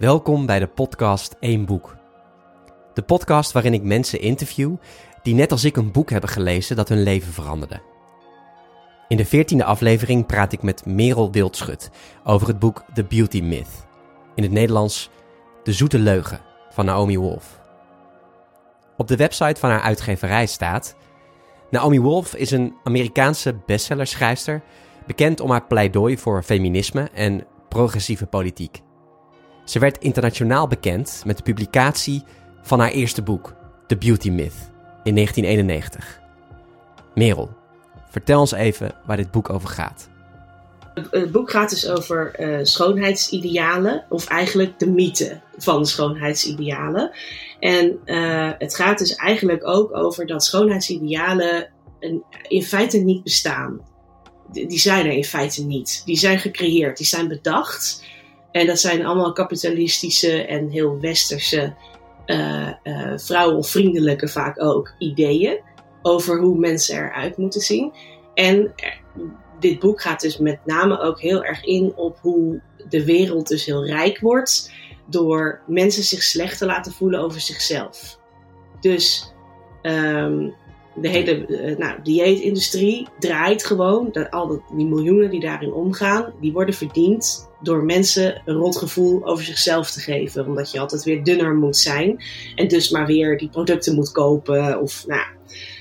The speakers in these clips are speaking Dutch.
Welkom bij de podcast Eén Boek. De podcast waarin ik mensen interview die net als ik een boek hebben gelezen dat hun leven veranderde. In de veertiende aflevering praat ik met Merel Wildschut over het boek The Beauty Myth. In het Nederlands De Zoete Leugen van Naomi Wolf. Op de website van haar uitgeverij staat... Naomi Wolf is een Amerikaanse bestsellerschrijfster... bekend om haar pleidooi voor feminisme en progressieve politiek. Ze werd internationaal bekend met de publicatie van haar eerste boek, The Beauty Myth, in 1991. Merel, vertel ons even waar dit boek over gaat. Het boek gaat dus over uh, schoonheidsidealen, of eigenlijk de mythe van schoonheidsidealen. En uh, het gaat dus eigenlijk ook over dat schoonheidsidealen in feite niet bestaan. Die zijn er in feite niet. Die zijn gecreëerd, die zijn bedacht. En dat zijn allemaal kapitalistische en heel westerse, uh, vrouwenvriendelijke vaak ook, ideeën over hoe mensen eruit moeten zien. En dit boek gaat dus met name ook heel erg in op hoe de wereld dus heel rijk wordt door mensen zich slecht te laten voelen over zichzelf. Dus um, de hele uh, nou, dieetindustrie draait gewoon. Dat, al die miljoenen die daarin omgaan, die worden verdiend door mensen een rot gevoel over zichzelf te geven. Omdat je altijd weer dunner moet zijn. En dus maar weer die producten moet kopen. Of nou,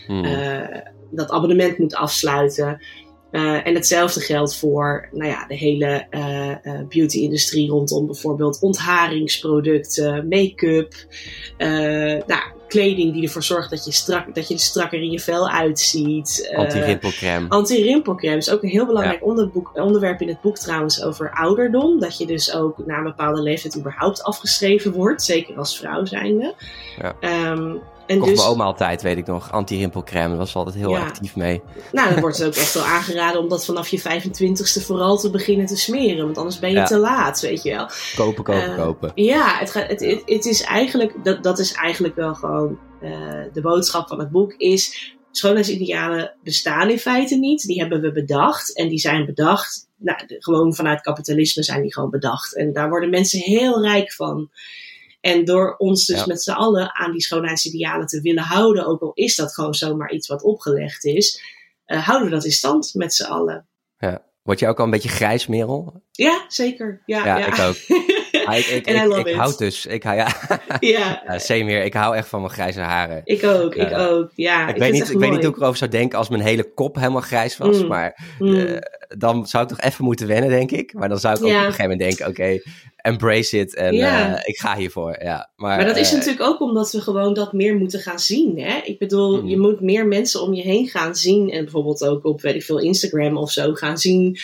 hmm. uh, dat abonnement moet afsluiten. Uh, en hetzelfde geldt voor nou ja, de hele uh, uh, beauty-industrie rondom bijvoorbeeld ontharingsproducten, make-up. nou, kleding die ervoor zorgt dat je, strak, dat je er strakker in je vel uitziet. Anti-rimpelcreme. Anti-rimpelcreme is ook een heel belangrijk onderboek, onderwerp in het boek trouwens over ouderdom. Dat je dus ook na een bepaalde leeftijd überhaupt afgeschreven wordt, zeker als vrouw zijnde. Ja. Um, en Kocht dus, mijn oma altijd, weet ik nog. Anti-rimpelcreme, daar was altijd heel ja. actief mee. Nou, dan wordt het ook echt wel aangeraden om dat vanaf je 25ste vooral te beginnen te smeren. Want anders ben je ja. te laat, weet je wel. Kopen, kopen, uh, kopen. Ja, het, gaat, het, het, het, is eigenlijk, dat, dat is eigenlijk wel gewoon uh, de boodschap van het boek is... Schoonheidsidealen bestaan in feite niet. Die hebben we bedacht. En die zijn bedacht, nou, gewoon vanuit kapitalisme zijn die gewoon bedacht. En daar worden mensen heel rijk van. En door ons dus ja. met z'n allen aan die schoonheidsidealen te willen houden, ook al is dat gewoon zomaar iets wat opgelegd is, uh, houden we dat in stand met z'n allen. Ja. Word je ook al een beetje grijs, Merel? Ja, zeker. Ja, ja, ja. ik ook. Ik, ik, ik, ik houd dus. Ik, hou, ja, ja. ja same hier. Ik hou echt van mijn grijze haren. Ik ook, ik uh, ook. Ja, ik, weet, niet, ik weet niet hoe ik erover zou denken als mijn hele kop helemaal grijs was. Mm. Maar mm. Uh, dan zou ik toch even moeten wennen, denk ik. Maar dan zou ik ook op een gegeven moment denken: oké, okay, embrace it en ja. uh, ik ga hiervoor. Ja, maar, maar dat is natuurlijk ook omdat we gewoon dat meer moeten gaan zien. Hè? Ik bedoel, mm. je moet meer mensen om je heen gaan zien. En bijvoorbeeld ook op, weet ik veel, Instagram of zo gaan zien.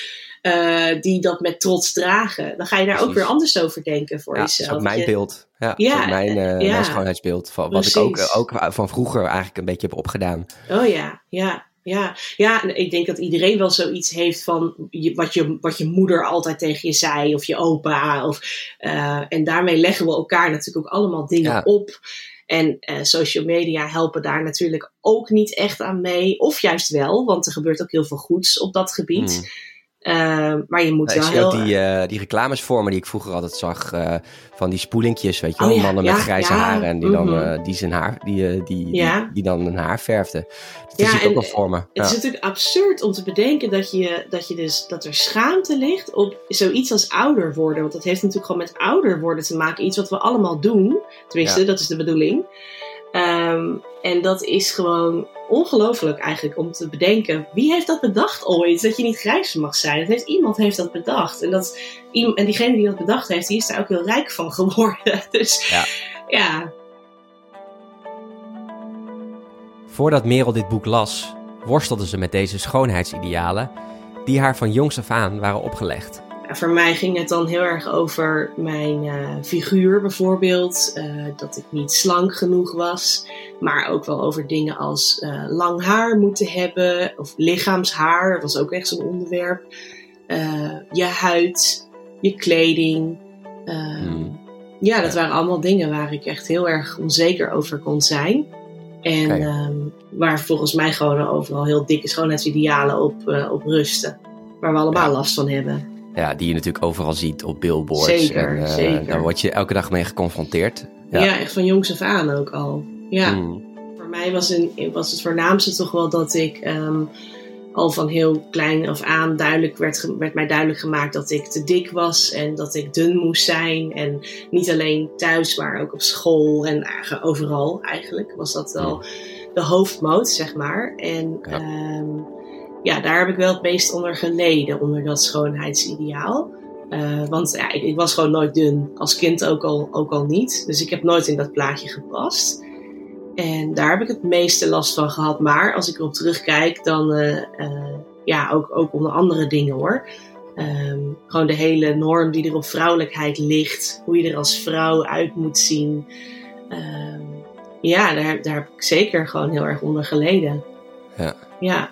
Uh, die dat met trots dragen. Dan ga je daar Precies. ook weer anders over denken voor ja, jezelf. Dat is ook mijn je... beeld. Ja, ja mijn, uh, ja. mijn schoonheidsbeeld. Van, wat ik ook, ook van vroeger eigenlijk een beetje heb opgedaan. Oh ja, ja. Ja, ja, ik denk dat iedereen wel zoiets heeft van je, wat, je, wat je moeder altijd tegen je zei, of je opa. Of, uh, en daarmee leggen we elkaar natuurlijk ook allemaal dingen ja. op. En uh, social media helpen daar natuurlijk ook niet echt aan mee. Of juist wel, want er gebeurt ook heel veel goeds op dat gebied. Hmm. Uh, maar je moet ja, wel heel... die, uh, die reclamesvormen die ik vroeger altijd zag. Uh, van die spoelinkjes, weet je wel. Oh, ja, mannen ja, met grijze ja, haren. En die, mm -hmm. dan, die, zijn haar, die, die, die, die, dan hun haar verfden. Dat ja, zie ik ook wel vormen. Het is natuurlijk absurd om te bedenken dat, je, dat, je dus, dat er schaamte ligt op zoiets als ouder worden. Want dat heeft natuurlijk gewoon met ouder worden te maken. Iets wat we allemaal doen. Tenminste, dat is de bedoeling. Um, en dat is gewoon ongelooflijk eigenlijk om te bedenken. Wie heeft dat bedacht ooit? Dat je niet grijs mag zijn. Dat heeft, iemand heeft dat bedacht. En, dat, en diegene die dat bedacht heeft, die is daar ook heel rijk van geworden. Dus ja. ja. Voordat Merel dit boek las, worstelde ze met deze schoonheidsidealen die haar van jongs af aan waren opgelegd. Voor mij ging het dan heel erg over mijn uh, figuur bijvoorbeeld. Uh, dat ik niet slank genoeg was. Maar ook wel over dingen als uh, lang haar moeten hebben. Of lichaamshaar. Dat was ook echt zo'n onderwerp. je huid. Je kleding. Hmm. Ja, dat waren allemaal dingen waar ik echt heel erg onzeker over kon zijn. En um, waar volgens mij gewoon overal heel dikke schoonheidsidealen op, op rusten. Waar we allemaal ja. last van hebben. Ja, die je natuurlijk overal ziet op billboards. Zeker, en, uh, zeker. Daar word je elke dag mee geconfronteerd. Ja, ja echt van jongs af aan ook al. Ja. Mm. Voor mij was, een, was het voornaamste toch wel dat ik um, al van heel klein af aan duidelijk werd, werd mij duidelijk gemaakt dat ik te dik was en dat ik dun moest zijn. En niet alleen thuis, maar ook op school en overal eigenlijk was dat wel de hoofdmoot, zeg maar. En ja. Um, ja, daar heb ik wel het meest onder geleden, onder dat schoonheidsideaal. Uh, want ja, ik, ik, was gewoon nooit dun. Als kind ook al, ook al niet. Dus ik heb nooit in dat plaatje gepast. En daar heb ik het meeste last van gehad. Maar als ik erop terugkijk, dan uh, uh, ja, ook, ook onder andere dingen hoor. Um, gewoon de hele norm die er op vrouwelijkheid ligt. Hoe je er als vrouw uit moet zien. Um, ja, daar, daar heb ik zeker gewoon heel erg onder geleden. Ja. Ja.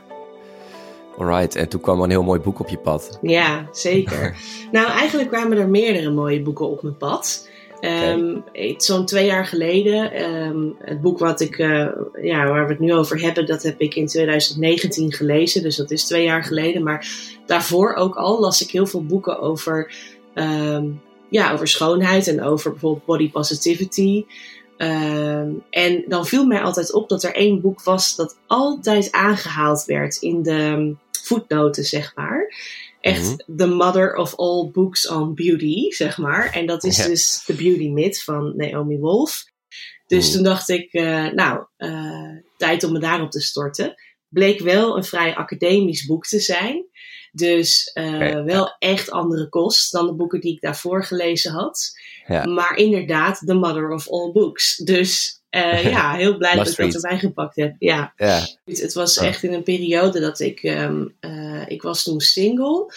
Alright, en toen kwam er een heel mooi boek op je pad. Ja, zeker. nou, eigenlijk kwamen er meerdere mooie boeken op mijn pad. Um, okay. Zo'n twee jaar geleden, um, het boek wat ik, uh, ja, waar we het nu over hebben, dat heb ik in 2019 gelezen. Dus dat is twee jaar geleden. Maar daarvoor ook al las ik heel veel boeken over, um, ja, over schoonheid en over bijvoorbeeld body positivity. En dan viel mij altijd op dat er één boek was dat altijd aangehaald werd in de voetnoten, zeg maar. Echt mm-hmm. the mother of all books on beauty, zeg maar. En dat is ja. dus The Beauty Myth van Naomi Wolf. Dus mm. toen dacht ik, uh, nou, uh, tijd om me daarop te storten. Bleek wel een vrij academisch boek te zijn. Dus uh, okay. wel echt andere kost dan de boeken die ik daarvoor gelezen had. Ja. Maar inderdaad, the mother of all books. Dus uh, ja, heel blij dat ik dat erbij gepakt heb. Ja. Het was echt in een periode dat ik, um, uh, ik was toen single.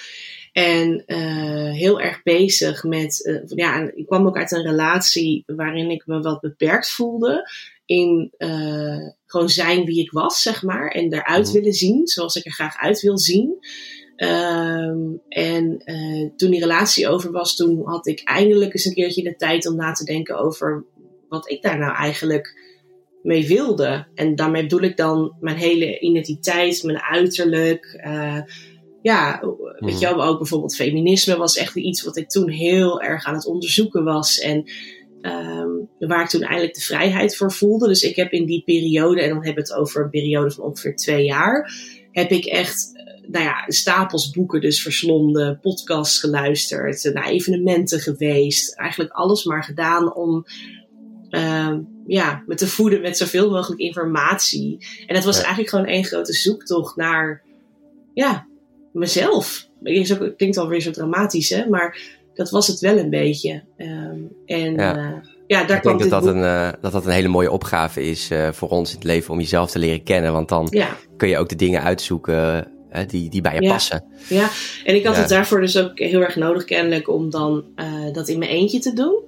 En uh, heel erg bezig met, ja, ik kwam ook uit een relatie waarin ik me wat beperkt voelde. In gewoon zijn wie ik was, zeg maar. En eruit mm. willen zien, zoals ik er graag uit wil zien. Um, en uh, toen die relatie over was, toen had ik eindelijk eens een keertje de tijd om na te denken over wat ik daar nou eigenlijk mee wilde. En daarmee bedoel ik dan mijn hele identiteit, mijn uiterlijk. Uh, ja, weet je wel, ook bijvoorbeeld feminisme was echt iets wat ik toen heel erg aan het onderzoeken was. En um, waar ik toen eindelijk de vrijheid voor voelde. Dus ik heb in die periode, en dan hebben we het over een periode van ongeveer twee jaar, heb ik echt nou ja, stapels boeken dus verslonden, podcasts geluisterd, naar evenementen geweest. Eigenlijk alles maar gedaan om uh, ja, me te voeden met zoveel mogelijk informatie. En het was ja. eigenlijk gewoon één grote zoektocht naar ja, mezelf. Het klinkt alweer zo dramatisch, hè? maar dat was het wel een beetje. Um, en ja. Uh, ja, daar ik denk dat dat, een, uh, dat dat een hele mooie opgave is uh, voor ons in het leven om jezelf te leren kennen. Want dan ja. kun je ook de dingen uitzoeken die, die bij je ja. passen. Ja, en ik had Ja. het daarvoor dus ook heel erg nodig kennelijk om dan uh, dat in mijn eentje te doen.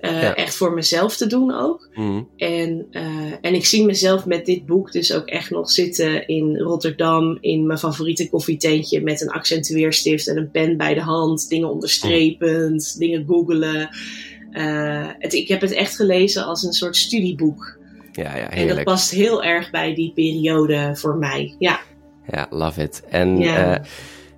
Uh, Ja. Echt voor mezelf te doen ook. Mhm. En, uh, en ik zie mezelf met dit boek dus ook echt nog zitten in Rotterdam in mijn favoriete koffietentje met een accentueerstift en een pen bij de hand, dingen onderstrepend, dingen googelen. Uh, het, ik heb het echt gelezen als een soort studieboek. Ja, ja, En dat past heel erg bij die periode voor mij. Ja. Ja, love it. En Ja.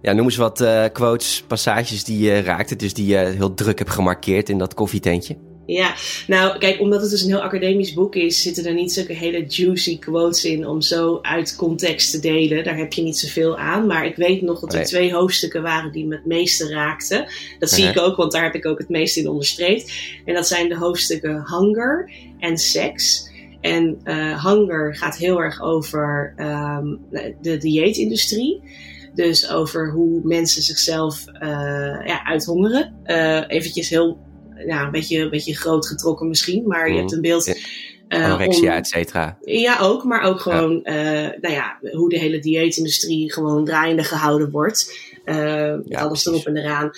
ja. noem eens wat eh, quotes, passages die je raakte. Dus die je heel druk hebt gemarkeerd in dat koffietentje. Ja, nou kijk, omdat het dus een heel academisch boek is, zitten er niet zulke hele juicy quotes in om zo uit context te delen. Daar heb je niet zoveel aan. Maar ik weet nog dat er Nee. twee hoofdstukken waren die me het meeste raakten. Dat zie ik ook, want daar heb ik ook het meest in onderstreept. En dat zijn de hoofdstukken hunger en seks. En eh, hunger gaat heel erg over ehm, de dieetindustrie. Dus over hoe mensen zichzelf eh, ja, uithongeren. Eh eventjes heel, ja, een beetje, een beetje groot getrokken misschien. Maar je Mhm. hebt een beeld... Ja. eh, Anorexia, et cetera. ja, ook, maar ook gewoon, eh, nou ja, hoe de hele dieetindustrie gewoon draaiende gehouden wordt. Eh, Ja, alles erop en eraan.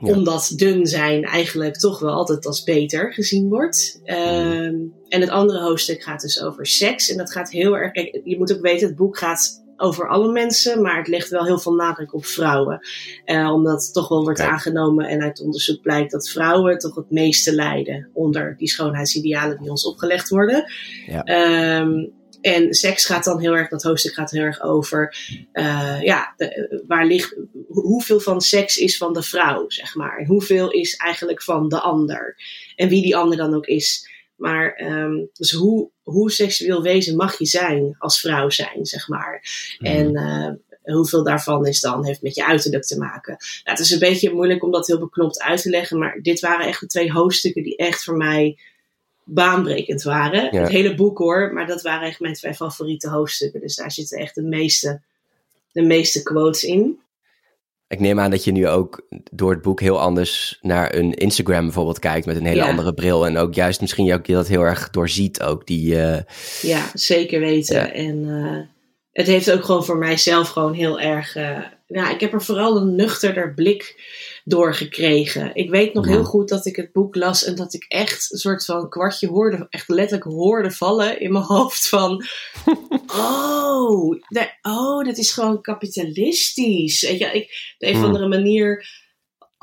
Ja. Omdat dun zijn eigenlijk toch wel altijd als beter gezien wordt. Ehm, En het andere hoofdstuk gaat dus over seks. En dat gaat heel erg. Kijk, je moet ook weten, het boek gaat over alle mensen, maar het legt wel heel veel nadruk op vrouwen. Eh, omdat toch wel wordt aangenomen en uit onderzoek blijkt dat vrouwen toch het meeste lijden onder die schoonheidsidealen die ons opgelegd worden. Ja. Ehm, en seks gaat dan heel erg, dat hoofdstuk gaat heel erg over, uh, ja, de, waar ligt, hoeveel van seks is van de vrouw, zeg maar. En hoeveel is eigenlijk van de ander. En wie die ander dan ook is. Maar um, dus hoe, hoe seksueel wezen mag je zijn als vrouw zijn, zeg maar. Mm. En uh, hoeveel daarvan is dan, heeft met je uiterlijk te maken. Nou, het is een beetje moeilijk om dat heel beknopt uit te leggen, maar dit waren echt de twee hoofdstukken die echt voor mij baanbrekend waren. Het hele boek hoor, maar dat waren echt mijn twee favoriete hoofdstukken. Dus daar zitten echt de meeste, de meeste quotes in. Ik neem aan dat je nu ook door het boek heel anders naar een Instagram bijvoorbeeld kijkt met een hele andere bril. En ook juist misschien ook je dat heel erg doorziet ook. Die, uh... Ja, zeker weten. En uh, het heeft ook gewoon voor mijzelf gewoon heel erg... Uh, ja, ik heb er vooral een nuchterder blik doorgekregen. Ik weet nog heel goed dat ik het boek las en dat ik echt een soort van kwartje hoorde, echt letterlijk hoorde vallen in mijn hoofd van, oh, dat, oh, dat is gewoon kapitalistisch. Weet je, ik, op een of andere manier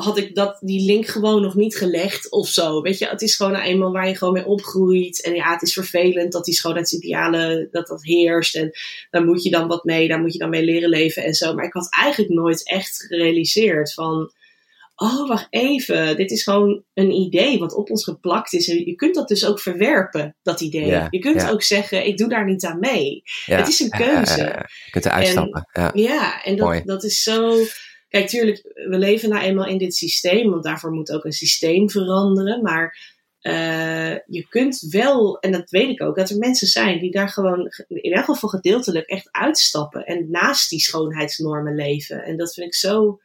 had ik dat, die link gewoon nog niet gelegd of zo. Weet je, het is gewoon eenmaal waar je gewoon mee opgroeit. En ja, het is vervelend dat die schoonheidsidealen, dat dat heerst. En daar moet je dan wat mee, daar moet je dan mee leren leven en zo. Maar ik had eigenlijk nooit echt gerealiseerd van oh, wacht even, dit is gewoon een idee wat op ons geplakt is. En je kunt dat dus ook verwerpen, dat idee. je kunt ook zeggen, ik doe daar niet aan mee. Het is een keuze. je kunt eruit stappen. Ja, ja en dat, dat is zo... Kijk, tuurlijk, we leven nou eenmaal in dit systeem, want daarvoor moet ook een systeem veranderen. Maar uh, je kunt wel, en dat weet ik ook, dat er mensen zijn die daar gewoon in elk geval gedeeltelijk echt uitstappen en naast die schoonheidsnormen leven. En dat vind ik zo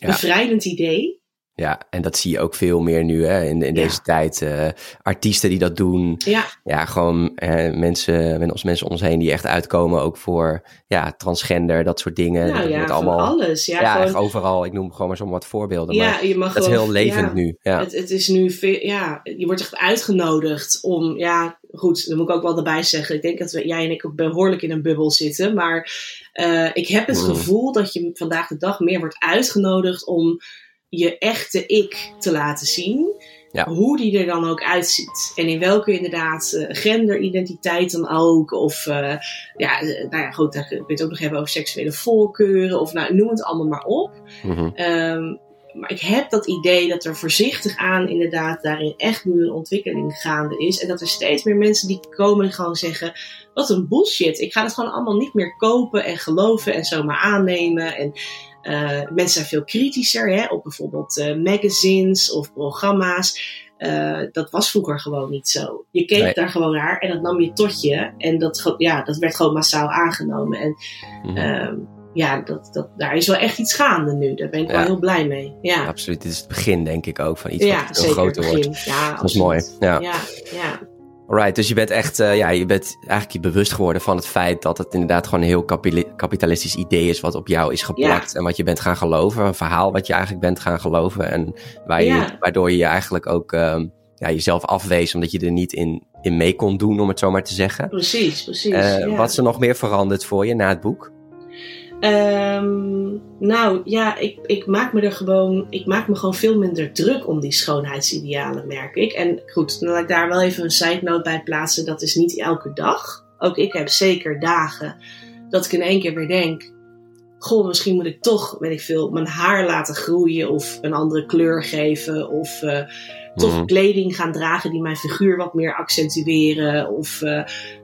bevrijdend idee. Ja, en dat zie je ook veel meer nu hè, in, in deze tijd. Uh, artiesten die dat doen. Ja, ja gewoon uh, mensen, als mensen om ons heen die echt uitkomen ook voor ja, transgender, dat soort dingen. Nou ja, allemaal, alles. Ja, ja gewoon, overal. Ik noem gewoon maar zo'n wat voorbeelden. Ja, maar je mag dat is heel levend nu. Ja. Het, het, is nu ja, je wordt echt uitgenodigd om, ja, goed, dan moet ik ook wel erbij zeggen. Ik denk dat we, jij en ik ook behoorlijk in een bubbel zitten. Maar uh, ik heb het mm. gevoel dat je vandaag de dag meer wordt uitgenodigd om je echte ik te laten zien. Ja. Hoe die er dan ook uitziet. En in welke inderdaad uh, genderidentiteit dan ook. Of uh, ja, uh, nou ja, goed, daar kun je het ook nog hebben over seksuele voorkeuren. Of nou, noem het allemaal maar op. Mm -hmm. um, maar ik heb dat idee dat er voorzichtig aan inderdaad daarin echt nu een ontwikkeling gaande is. En dat er steeds meer mensen die komen en gewoon zeggen, wat een bullshit. Ik ga het gewoon allemaal niet meer kopen en geloven en zomaar aannemen. En uh, mensen zijn veel kritischer hè, op bijvoorbeeld uh, magazines of programma's. Uh, dat was vroeger gewoon niet zo. Je keek daar gewoon naar en dat nam je tot je. En dat, ja, dat werd gewoon massaal aangenomen. En mm -hmm ja, dat, dat, daar is wel echt iets gaande nu. Daar ben ik wel heel blij mee. Ja. Absoluut. Dit is het begin, denk ik ook, van iets ja, wat veel groter wordt. Ja, dat is mooi. Ja, ja. Alright, dus je bent echt, uh, ja, je bent eigenlijk je bewust geworden van het feit dat het inderdaad gewoon een heel kapitalistisch idee is wat op jou is geplakt en wat je bent gaan geloven. Een verhaal wat je eigenlijk bent gaan geloven en waar je, waardoor je je eigenlijk ook um, ja, jezelf afwees omdat je er niet in, in mee kon doen, om het zo maar te zeggen. Precies, precies. Uh, wat is er nog meer veranderd voor je na het boek? Um, nou ja, ik, ik maak me er gewoon, ik maak me gewoon veel minder druk om die schoonheidsidealen, merk ik. En goed, dan laat ik daar wel even een side note bij plaatsen. Dat is niet elke dag. Ook ik heb zeker dagen dat ik in één keer weer denk: Goh, misschien moet ik toch, weet ik veel, mijn haar laten groeien of een andere kleur geven. Of uh, toch mhm. kleding gaan dragen die mijn figuur wat meer accentueren. Of uh,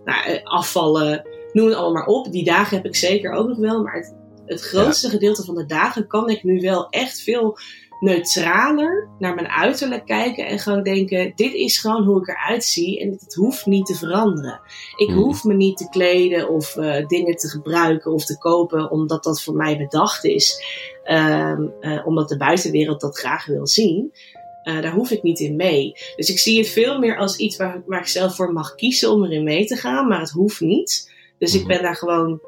nou, eh, afvallen noem het allemaal maar op. Die dagen heb ik zeker ook nog wel. Maar het, het grootste gedeelte van de dagen kan ik nu wel echt veel neutraler naar mijn uiterlijk kijken en gewoon denken: dit is gewoon hoe ik eruit zie en het hoeft niet te veranderen. Ik hmm. hoef me niet te kleden of uh, dingen te gebruiken of te kopen omdat dat voor mij bedacht is, um, uh, omdat de buitenwereld dat graag wil zien. Uh, daar hoef ik niet in mee. Dus ik zie het veel meer als iets waar, waar ik zelf voor mag kiezen om erin mee te gaan, maar het hoeft niet. Dus ik mhm. ben daar gewoon,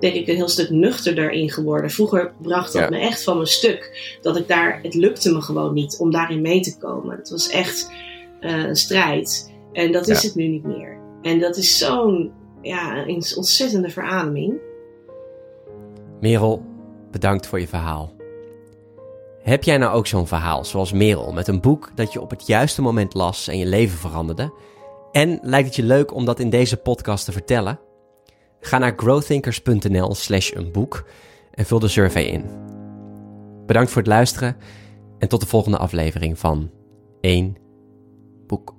denk ik, een heel stuk nuchterder in geworden. Vroeger bracht dat me echt van mijn stuk. Dat ik daar, het lukte me gewoon niet om daarin mee te komen. Het was echt uh, een strijd. En dat is het nu niet meer. En dat is zo'n ja, een ontzettende verademing. Merel, bedankt voor je verhaal. Heb jij nou ook zo'n verhaal zoals Merel met een boek dat je op het juiste moment las en je leven veranderde? En lijkt het je leuk om dat in deze podcast te vertellen? Ga naar growthinkers.nl slash een boek en vul de survey in. Bedankt voor het luisteren en tot de volgende aflevering van 1 boek.